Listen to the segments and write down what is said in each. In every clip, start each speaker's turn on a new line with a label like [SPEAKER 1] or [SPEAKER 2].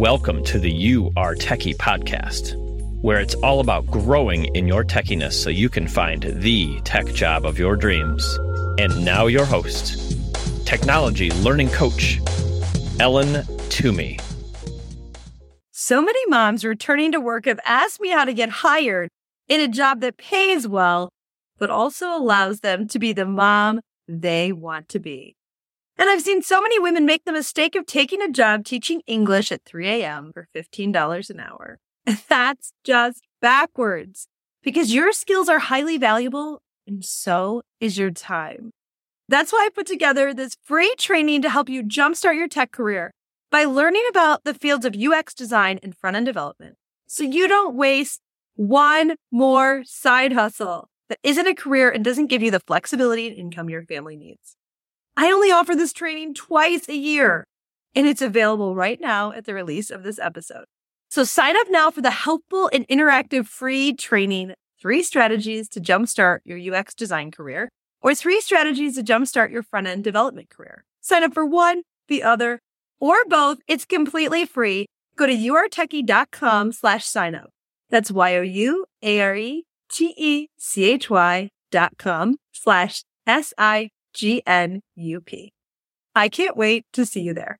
[SPEAKER 1] Welcome to the You Are Techie podcast, where it's all about growing in your techiness so you can find the tech job of your dreams. And now, your host, technology learning coach, Ellen Toomey.
[SPEAKER 2] So many moms returning to work have asked me how to get hired in a job that pays well, but also allows them to be the mom they want to be. And I've seen so many women make the mistake of taking a job teaching English at 3 a.m. for $15 an hour. That's just backwards because your skills are highly valuable and so is your time. That's why I put together this free training to help you jumpstart your tech career by learning about the fields of UX design and front end development so you don't waste one more side hustle that isn't a career and doesn't give you the flexibility and income your family needs. I only offer this training twice a year, and it's available right now at the release of this episode. So sign up now for the helpful and interactive free training, three strategies to jumpstart your UX design career, or three strategies to jumpstart your front end development career. Sign up for one, the other, or both. It's completely free. Go to youaretechy.com slash sign up. That's Y-O-U-A-R-E-T-E-C-H-Y dot com slash S-I G-N-U-P. I can't wait to see you there.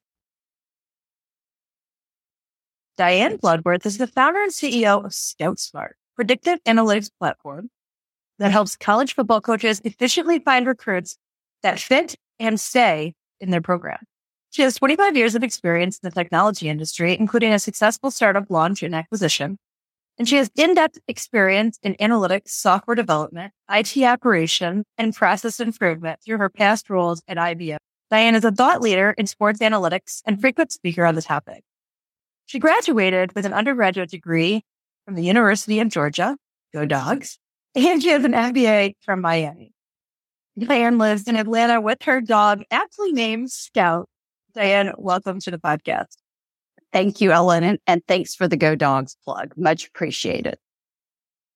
[SPEAKER 2] Diane Bloodworth is the founder and CEO of ScoutSmart, a predictive analytics platform that helps college football coaches efficiently find recruits that fit and stay in their program. She has 25 years of experience in the technology industry, including a successful startup launch and acquisition, and she has in-depth experience in analytics, software development, IT operation, and process improvement through her past roles at IBM. Diane is a thought leader in sports analytics and frequent speaker on the topic. She graduated with an undergraduate degree from the University of Georgia, go dogs, and she has an MBA from Miami. Diane lives in Atlanta with her dog, aptly named Scout. Diane, welcome to the podcast.
[SPEAKER 3] Thank you, Ellen. And, and thanks for the Go Dogs plug. Much appreciated.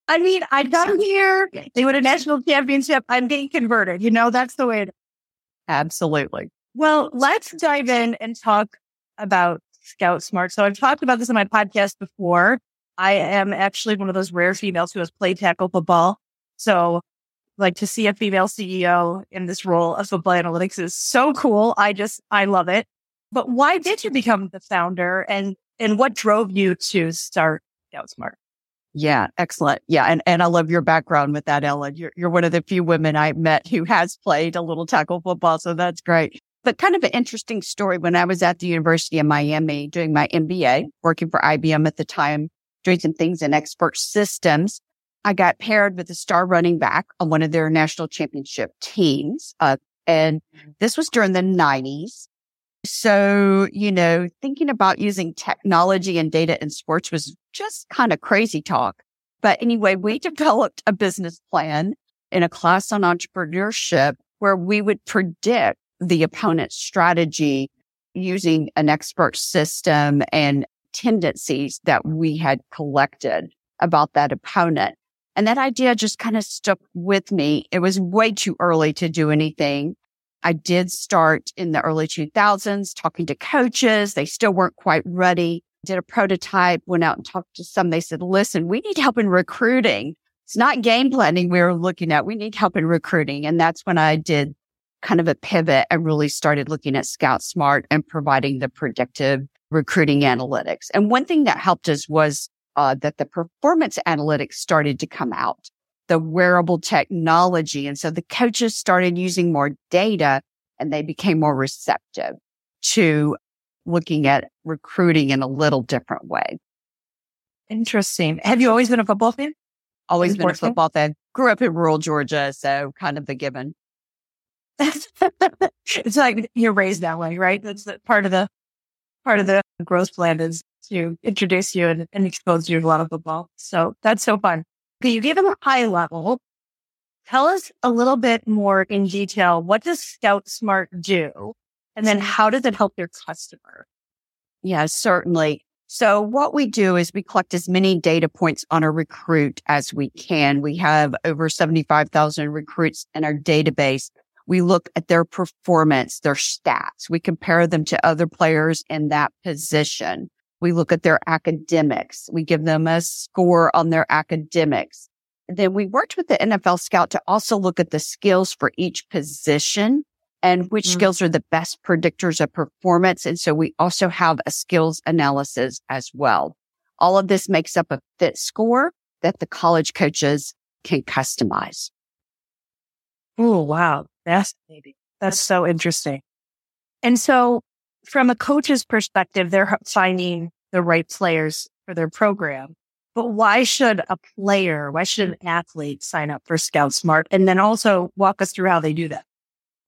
[SPEAKER 2] I mean, I got here. They win a national championship. I'm getting converted. You know, that's the way it is.
[SPEAKER 3] Absolutely.
[SPEAKER 2] Well, let's dive in and talk about Scout Smart. So I've talked about this in my podcast before. I am actually one of those rare females who has played tackle football. So like to see a female CEO in this role of football analytics is so cool. I just, I love it. But why did you become the founder and, and what drove you to start ScoutSmart?
[SPEAKER 3] Yeah, excellent. Yeah. And, and I love your background with that, Ellen. You're, you're one of the few women I met who has played a little tackle football. So that's great. But kind of an interesting story when I was at the University of Miami doing my MBA, working for IBM at the time, doing some things in expert systems. I got paired with a star running back on one of their national championship teams. Uh, and this was during the nineties. So, you know, thinking about using technology and data in sports was just kind of crazy talk. But anyway, we developed a business plan in a class on entrepreneurship where we would predict the opponent's strategy using an expert system and tendencies that we had collected about that opponent. And that idea just kind of stuck with me. It was way too early to do anything. I did start in the early 2000s talking to coaches. They still weren't quite ready. Did a prototype, went out and talked to some. They said, listen, we need help in recruiting. It's not game planning we were looking at. We need help in recruiting. And that's when I did kind of a pivot and really started looking at Scout Smart and providing the predictive recruiting analytics. And one thing that helped us was uh, that the performance analytics started to come out the wearable technology. And so the coaches started using more data and they became more receptive to looking at recruiting in a little different way.
[SPEAKER 2] Interesting. Have you always been a football fan?
[SPEAKER 3] Always been a football fan. Grew up in rural Georgia, so kind of the given.
[SPEAKER 2] it's like you're raised that way, right? That's the part of the part of the growth plan is to introduce you and, and expose you to a lot of football. So that's so fun. Okay, you gave them a high level. Tell us a little bit more in detail. What does Scout Smart do? And then how does it help your customer?
[SPEAKER 3] Yeah, certainly. So what we do is we collect as many data points on a recruit as we can. We have over 75,000 recruits in our database. We look at their performance, their stats. We compare them to other players in that position. We look at their academics. We give them a score on their academics. Then we worked with the NFL scout to also look at the skills for each position and which mm-hmm. skills are the best predictors of performance. And so we also have a skills analysis as well. All of this makes up a fit score that the college coaches can customize.
[SPEAKER 2] Oh, wow. Fascinating. That's so interesting. And so from a coach's perspective, they're finding the right players for their program. But why should a player, why should an athlete sign up for Scout Smart? And then also walk us through how they do that.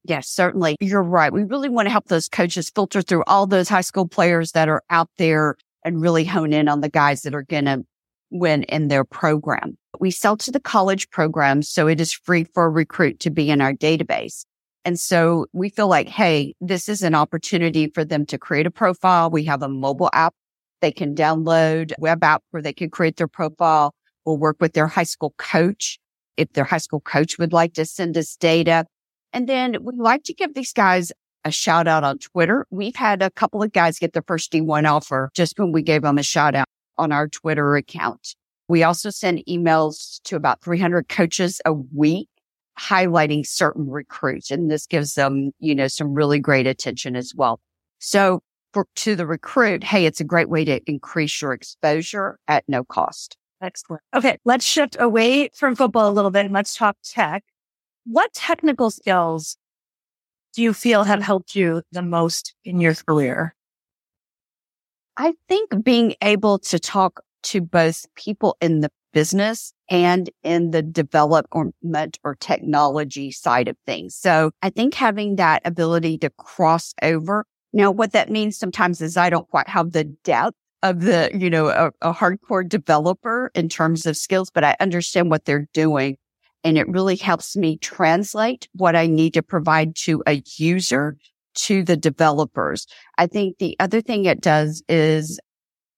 [SPEAKER 3] Yes, certainly. You're right. We really want to help those coaches filter through all those high school players that are out there and really hone in on the guys that are going to win in their program. We sell to the college programs, so it is free for a recruit to be in our database. And so we feel like, hey, this is an opportunity for them to create a profile. We have a mobile app they can download, web app where they can create their profile. We'll work with their high school coach if their high school coach would like to send us data. And then we'd like to give these guys a shout out on Twitter. We've had a couple of guys get their first D1 offer just when we gave them a shout out on our Twitter account. We also send emails to about 300 coaches a week highlighting certain recruits. And this gives them, you know, some really great attention as well. So for, to the recruit, hey, it's a great way to increase your exposure at no cost.
[SPEAKER 2] Excellent. Okay. Let's shift away from football a little bit and let's talk tech. What technical skills do you feel have helped you the most in your career?
[SPEAKER 3] I think being able to talk to both people in the business and in the development or technology side of things. So I think having that ability to cross over. Now, what that means sometimes is I don't quite have the depth of the, you know, a, a hardcore developer in terms of skills, but I understand what they're doing. And it really helps me translate what I need to provide to a user to the developers. I think the other thing it does is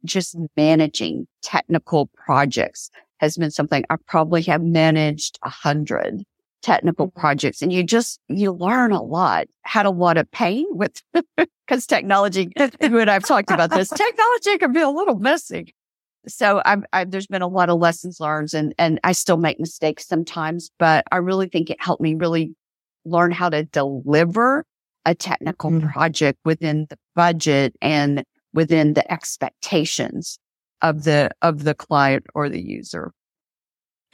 [SPEAKER 3] just managing technical projects has been something I probably have managed a hundred technical mm-hmm. projects and you just, you learn a lot, had a lot of pain with, because technology, when I've talked about this, technology can be a little messy. So I've, I've, there's been a lot of lessons learned and, and I still make mistakes sometimes, but I really think it helped me really learn how to deliver a technical mm-hmm. project within the budget and within the expectations of the, of the client or the user.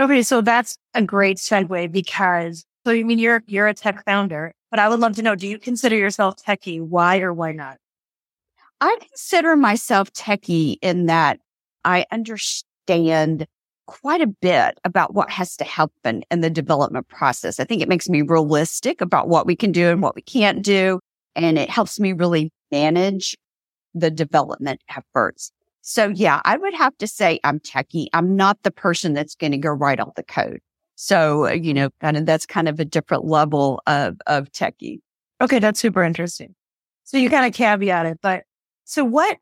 [SPEAKER 2] Okay. So that's a great segue because, so you mean you're, you're a tech founder, but I would love to know, do you consider yourself techie? Why or why not?
[SPEAKER 3] I consider myself techie in that I understand quite a bit about what has to happen in the development process. I think it makes me realistic about what we can do and what we can't do. And it helps me really manage the development efforts. So yeah, I would have to say I'm techie. I'm not the person that's going to go write all the code. So, uh, you know, kind of that's kind of a different level of, of techie.
[SPEAKER 2] Okay. That's super interesting. So you kind of caveat it, but so what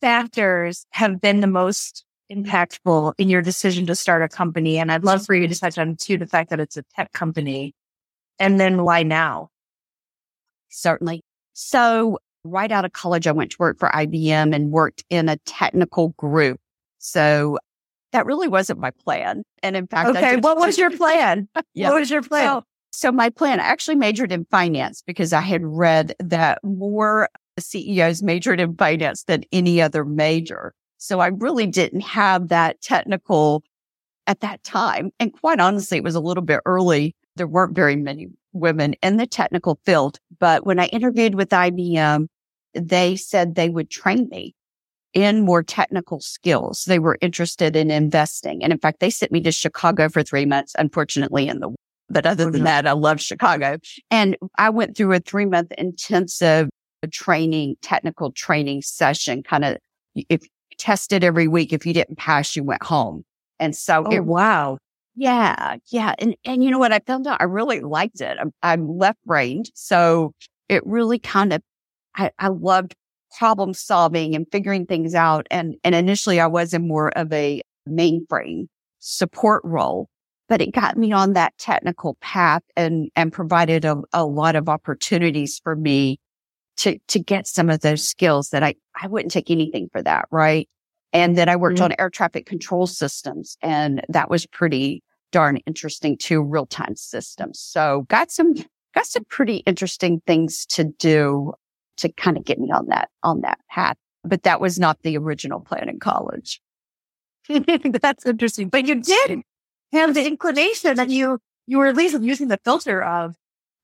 [SPEAKER 2] factors have been the most impactful in your decision to start a company? And I'd love for you to touch on too, the fact that it's a tech company and then why now?
[SPEAKER 3] Certainly. So right out of college, I went to work for IBM and worked in a technical group. So that really wasn't my plan. And in fact,
[SPEAKER 2] okay, what was your plan? yeah. What was your plan?
[SPEAKER 3] So, so my plan, I actually majored in finance because I had read that more CEOs majored in finance than any other major. So I really didn't have that technical at that time. And quite honestly, it was a little bit early. There weren't very many women in the technical field. But when I interviewed with IBM, they said they would train me in more technical skills. They were interested in investing. And in fact, they sent me to Chicago for three months, unfortunately in the, but other than that, I love Chicago. And I went through a three month intensive training, technical training session, kind of if tested every week. If you didn't pass, you went home. And so
[SPEAKER 2] oh, it, wow.
[SPEAKER 3] Yeah. Yeah. And, and you know what? I found out I really liked it. I'm, I'm left brained. So it really kind of, I, I loved problem solving and figuring things out. And, and initially I was in more of a mainframe support role, but it got me on that technical path and, and provided a, a lot of opportunities for me to, to get some of those skills that I, I wouldn't take anything for that. Right. And then I worked mm-hmm. on air traffic control systems and that was pretty darn interesting too, real time systems. So got some, got some pretty interesting things to do to kind of get me on that, on that path. But that was not the original plan in college.
[SPEAKER 2] That's interesting. But you did have the inclination that you, you were at least using the filter of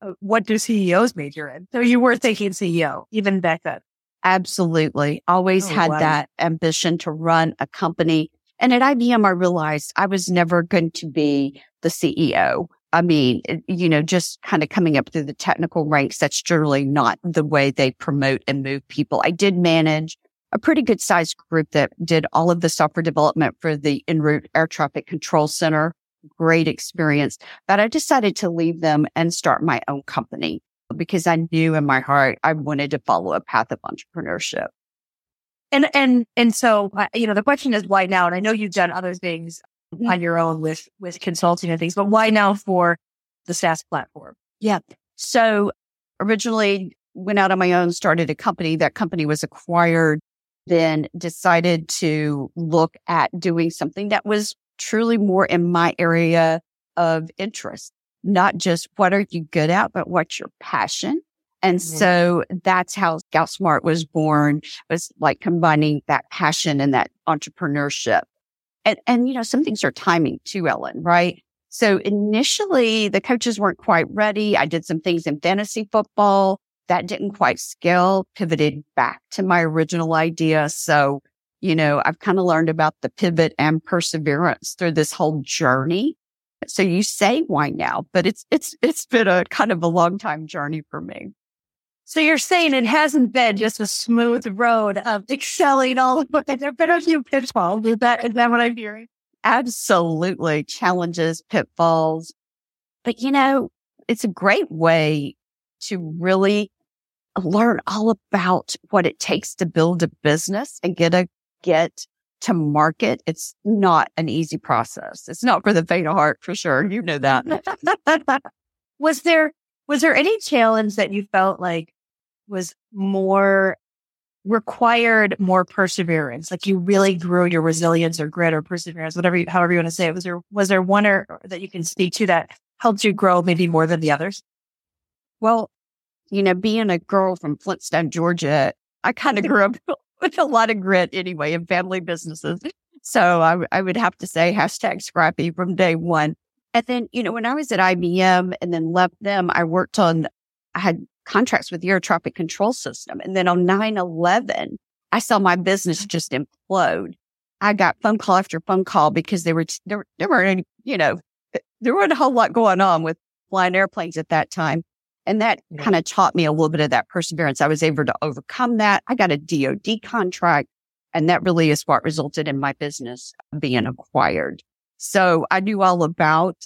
[SPEAKER 2] uh, what do CEOs major in? So you were thinking CEO even back then.
[SPEAKER 3] Absolutely. Always oh, had wow. that ambition to run a company. And at IBM, I realized I was never going to be the CEO. I mean, eh, you know, just kind of coming up through the technical ranks, that's generally not the way they promote and move people. I did manage a pretty good sized group that did all of the software development for the en route air traffic control center. Great experience, but I decided to leave them and start my own company because I knew in my heart I wanted to follow a path of entrepreneurship.
[SPEAKER 2] And, and, and so, you know, the question is why now? And I know you've done other things mm-hmm. on your own with, with consulting and things, but why now for the SaaS platform?
[SPEAKER 3] Yeah. So originally went out on my own, started a company. That company was acquired, then decided to look at doing something that was truly more in my area of interest not just what are you good at, but what's your passion. And mm-hmm. so that's how Scout Smart was born, was like combining that passion and that entrepreneurship. And, and, you know, some things are timing too, Ellen, right? So initially the coaches weren't quite ready. I did some things in fantasy football that didn't quite scale, pivoted back to my original idea. So, you know, I've kind of learned about the pivot and perseverance through this whole journey. So you say why now, but it's, it's, it's been a kind of a long time journey for me.
[SPEAKER 2] So you're saying it hasn't been just a smooth road of excelling all of it. There've been a few pitfalls. Is that, is that what I'm hearing?
[SPEAKER 3] Absolutely. Challenges, pitfalls. But you know, it's a great way to really learn all about what it takes to build a business and get a, get to market, it's not an easy process. It's not for the faint of heart, for sure. You know that.
[SPEAKER 2] was there, was there any challenge that you felt like was more required more perseverance? Like you really grew your resilience or grit or perseverance, whatever, you, however you want to say it. Was there, was there one or, or that you can speak to that helped you grow maybe more than the others?
[SPEAKER 3] Well, you know, being a girl from Flintstone, Georgia, I kind of grew up with a lot of grit anyway in family businesses. So I, I would have to say hashtag scrappy from day one. And then, you know, when I was at IBM and then left them, I worked on, I had contracts with the control system. And then on 9-11, I saw my business just implode. I got phone call after phone call because there were, there, there weren't any, you know, eh, there weren't a whole lot going on with flying airplanes at that time. And that yeah. kind of taught me a little bit of that perseverance. I was able to overcome that. I got a DOD contract and that really is what resulted in my business being acquired. So I knew all about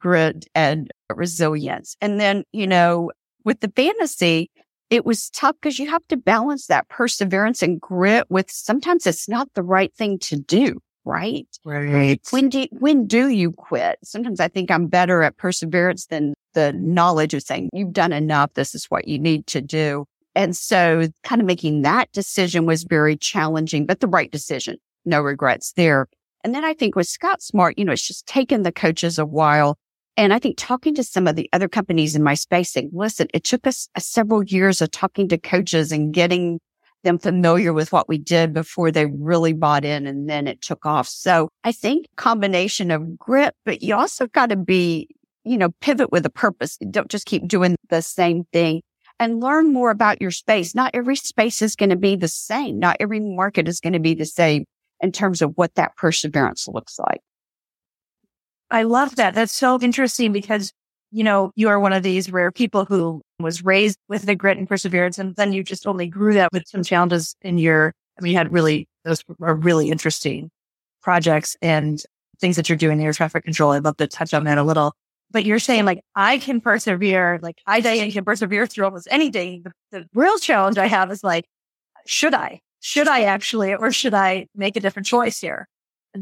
[SPEAKER 3] grit and resilience. And then, you know, with the fantasy, it was tough because you have to balance that perseverance and grit with sometimes it's not the right thing to do right?
[SPEAKER 2] Right.
[SPEAKER 3] When do, when do you quit? Sometimes I think I'm better at perseverance than the knowledge of saying you've done enough. This is what you need to do. And so kind of making that decision was very challenging, but the right decision. No regrets there. And then I think with Scout Smart, you know, it's just taken the coaches a while. And I think talking to some of the other companies in my space saying, listen, it took us uh, several years of talking to coaches and getting them familiar with what we did before they really bought in and then it took off. So I think combination of grit, but you also got to be, you know, pivot with a purpose. Don't just keep doing the same thing and learn more about your space. Not every space is going to be the same. Not every market is going to be the same in terms of what that perseverance looks like.
[SPEAKER 2] I love that. That's so interesting because you know, you are one of these rare people who was raised with the grit and perseverance. And then you just only grew that with some challenges in your, I mean, you had really, those are really interesting projects and things that you're doing in air traffic control. I'd love to touch on that a little. But you're saying like, I can persevere, like I Diane can persevere through almost anything. The, the real challenge I have is like, should I? Should I actually, or should I make a different choice here?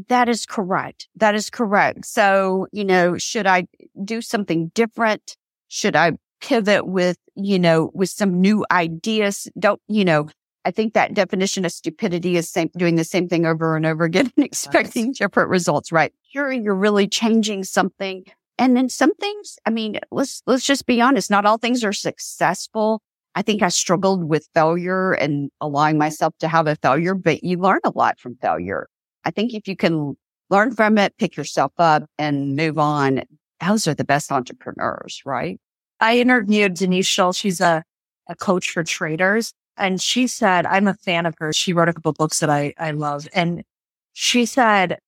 [SPEAKER 3] That is correct. That is correct. So, you know, should I do something different? Should I pivot with, you know, with some new ideas. Don't, you know, I think that definition of stupidity is same, doing the same thing over and over again and expecting nice. different results, right? Here you're really changing something. And then some things, I mean, let's, let's just be honest. Not all things are successful. I think I struggled with failure and allowing myself to have a failure, but you learn a lot from failure. I think if you can learn from it, pick yourself up and move on, those are the best entrepreneurs, right?
[SPEAKER 2] I interviewed Denise Shull. She's a, a coach for traders. And she said, I'm a fan of her. She wrote a couple books that I, I love. And she said,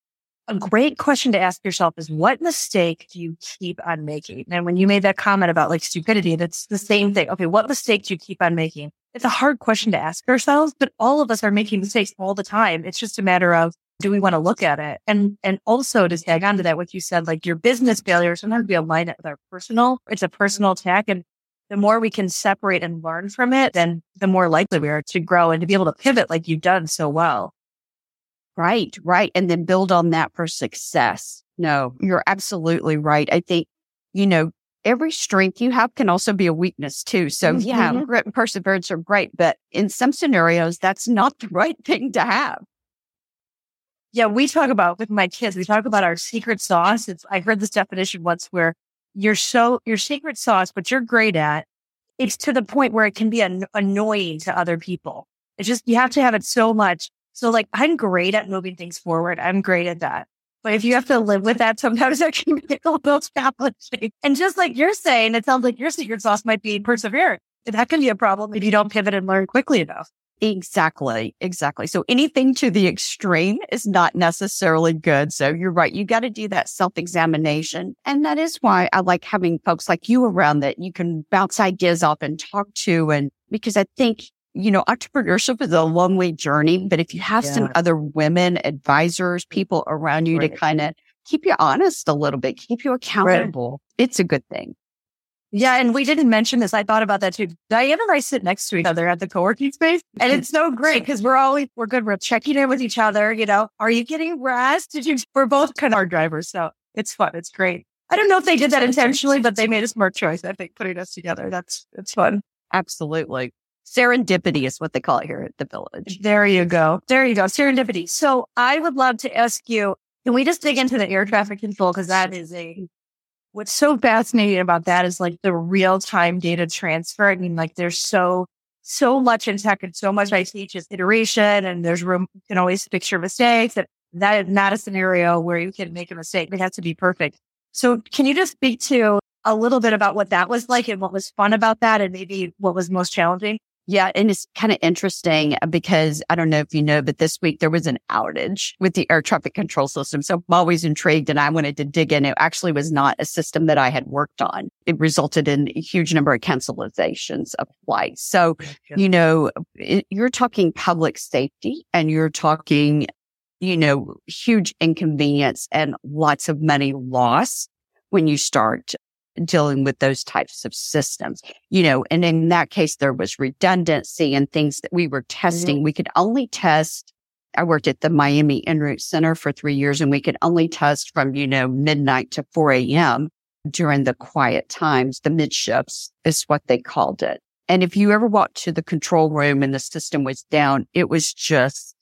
[SPEAKER 2] a great question to ask yourself is what mistake do you keep on making? And when you made that comment about like stupidity, that's the same thing. Okay. What mistake do you keep on making? It's a hard question to ask ourselves, but all of us are making mistakes all the time. It's just a matter of do we want to look at it? And, and also to tag on to that, what you said, like your business failure, sometimes we align it with our personal, it's a personal attack. And the more we can separate and learn from it, then the more likely we are to grow and to be able to pivot like you've done so well.
[SPEAKER 3] Right, right. And then build on that for success. No, you're absolutely right. I think, you know, every strength you have can also be a weakness too. So mm-hmm. yeah, grit and perseverance are great, but in some scenarios, that's not the right thing to have.
[SPEAKER 2] Yeah, we talk about with my kids, we talk about our secret sauce. It's, I heard this definition once where you're so, your secret sauce, but you're great at, it's to the point where it can be an, annoying to other people. It's just, you have to have it so much so like I'm great at moving things forward. I'm great at that. But if you have to live with that, sometimes that can be a little challenging. And just like you're saying, it sounds like your secret sauce might be perseverance. That can be a problem if you don't pivot and learn quickly enough.
[SPEAKER 3] Exactly. Exactly. So anything to the extreme is not necessarily good. So you're right. You got to do that self examination. And that is why I like having folks like you around that you can bounce ideas off and talk to. And because I think you know, entrepreneurship is a lonely journey, but if you have yeah. some other women advisors, mm-hmm. people around you right. to kind of keep you honest a little bit, keep you accountable, right. it's a good thing.
[SPEAKER 2] Yeah. And we didn't mention this. I thought about that too. Diane and I sit next to each other at the co-working space and it's so great because we're always, we're good. We're checking in with each other. You know, are you getting rest? Did you, we're both kind of our drivers. So it's fun. It's great. I don't know if they did that intentionally, but they made a smart choice. I think putting us together. That's, it's fun.
[SPEAKER 3] Absolutely. Serendipity is what they call it here at the village.
[SPEAKER 2] There you go. There you go. Serendipity. So I would love to ask you, can we just dig into the air traffic control? Cause that is a, what's so fascinating about that is like the real time data transfer. I mean, like there's so, so much in tech and so much I teach is iteration and there's room, you can always fix your mistakes. And that is not a scenario where you can make a mistake. It has to be perfect. So can you just speak to a little bit about what that was like and what was fun about that and maybe what was most challenging?
[SPEAKER 3] Yeah. And it's kind of interesting uh, because I don't know if you know, but this week there was an outage with the air traffic control system. So I'm always intrigued and I wanted to dig in. It actually was not a system that I had worked on. It resulted in a huge number of cancelizations of flights. So, you know, it, you're talking public safety and you're talking, you know, huge inconvenience and lots of money loss when you start dealing with those types of systems, you know, and in that case, there was redundancy and things that we were testing. Mm-hmm. We could only test. I worked at the Miami En route Center for three years and we could only test from, you know, midnight to 4 a.m. during the quiet times. The mid shifts is what they called it. And if you ever walked to the control room and the system was down, it was just,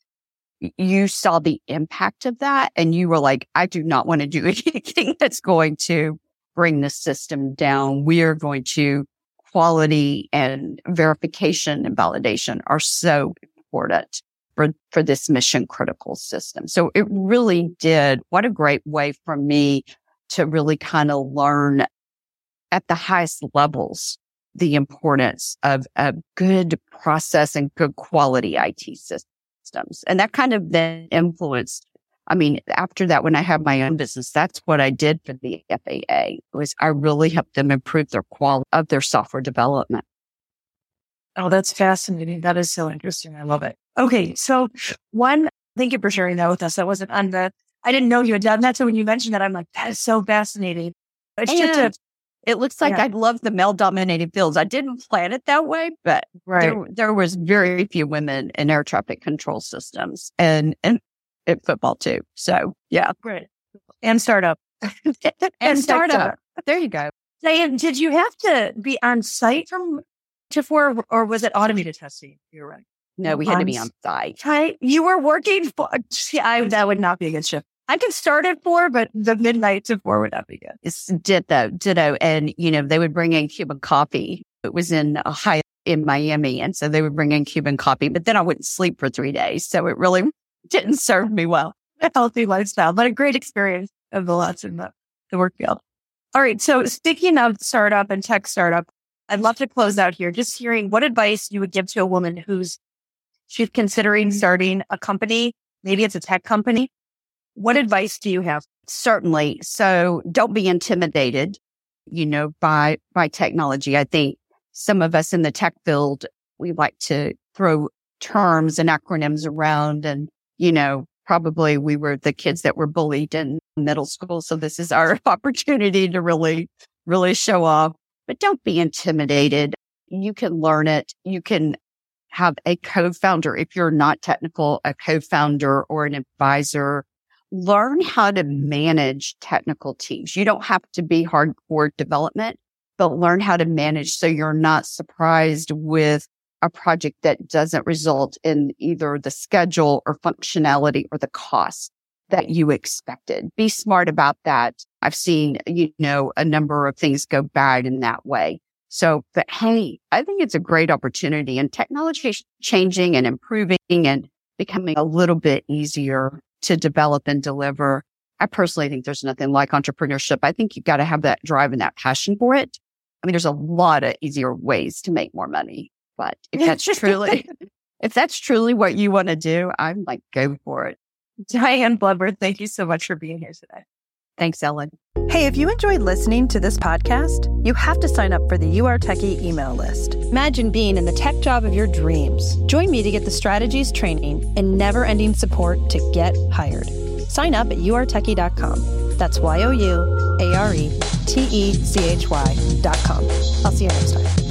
[SPEAKER 3] you saw the impact of that and you were like, I do not want to do anything that's going to bring the system down. We are going to quality and verification and validation are so important for, for this mission critical system. So it really did. What a great way for me to really kind of learn at the highest levels the importance of a good process and good quality IT systems. And that kind of then influenced I mean, after that, when I had my own business, that's what I did for the FAA was I really helped them improve their quality of their software development.
[SPEAKER 2] Oh, that's fascinating. That is so interesting. I love it. Okay. So one, thank you for sharing that with us. That wasn't on the, I didn't know you had done that. So when you mentioned that, I'm like, that is so fascinating.
[SPEAKER 3] It's just a, it looks like yeah. I love the male dominated fields. I didn't plan it that way, but right. there, there was very few women in air traffic control systems. And, and at football too. So yeah.
[SPEAKER 2] Great. And startup.
[SPEAKER 3] and, and startup. There you go.
[SPEAKER 2] Diane, did you have to be on site from to four or was it automated testing? You're right.
[SPEAKER 3] No, we had to be on site.
[SPEAKER 2] Right. You were working for, I, that would not be a good shift. I could start at four, but the midnight to four would not be good.
[SPEAKER 3] It's ditto, ditto. And, you know, they would bring in Cuban coffee. It was in Ohio, in Miami. And so they would bring in Cuban coffee, but then I wouldn't sleep for three days. So it really didn't serve me well.
[SPEAKER 2] A healthy lifestyle, but a great experience of the lots in the, the work field. All right. So speaking of startup and tech startup, I'd love to close out here just hearing what advice you would give to a woman who's she's considering mm-hmm. starting a company. Maybe it's a tech company. What advice do you have?
[SPEAKER 3] Certainly. So don't be intimidated, you know, by, by technology. I think some of us in the tech field, we like to throw terms and acronyms around and, you know, probably we were the kids that were bullied in middle school. So this is our opportunity to really, really show off, but don't be intimidated. You can learn it. You can have a co-founder. If you're not technical, a co-founder or an advisor, learn how to manage technical teams. You don't have to be hardcore development, but learn how to manage so you're not surprised with a project that doesn't result in either the schedule or functionality or the cost that you expected. Be smart about that. I've seen, you know, a number of things go bad in that way. So, but hey, I think it's a great opportunity and technology is changing and improving and becoming a little bit easier to develop and deliver. I personally think there's nothing like entrepreneurship. I think you've got to have that drive and that passion for it. I mean, there's a lot of easier ways to make more money, but if that's truly, if that's truly what you want to do, I'm like, go for it.
[SPEAKER 2] Diane Bloodworth, thank you so much for being here today.
[SPEAKER 3] Thanks, Ellen.
[SPEAKER 4] Hey, if you enjoyed listening to this podcast, you have to sign up for the You Are Techie email list. Imagine being in the tech job of your dreams. Join me to get the strategies, training, and never ending support to get hired. Sign up at youaretechy.com. That's Y O U A R E T E C H Y.com. I'll see you next time.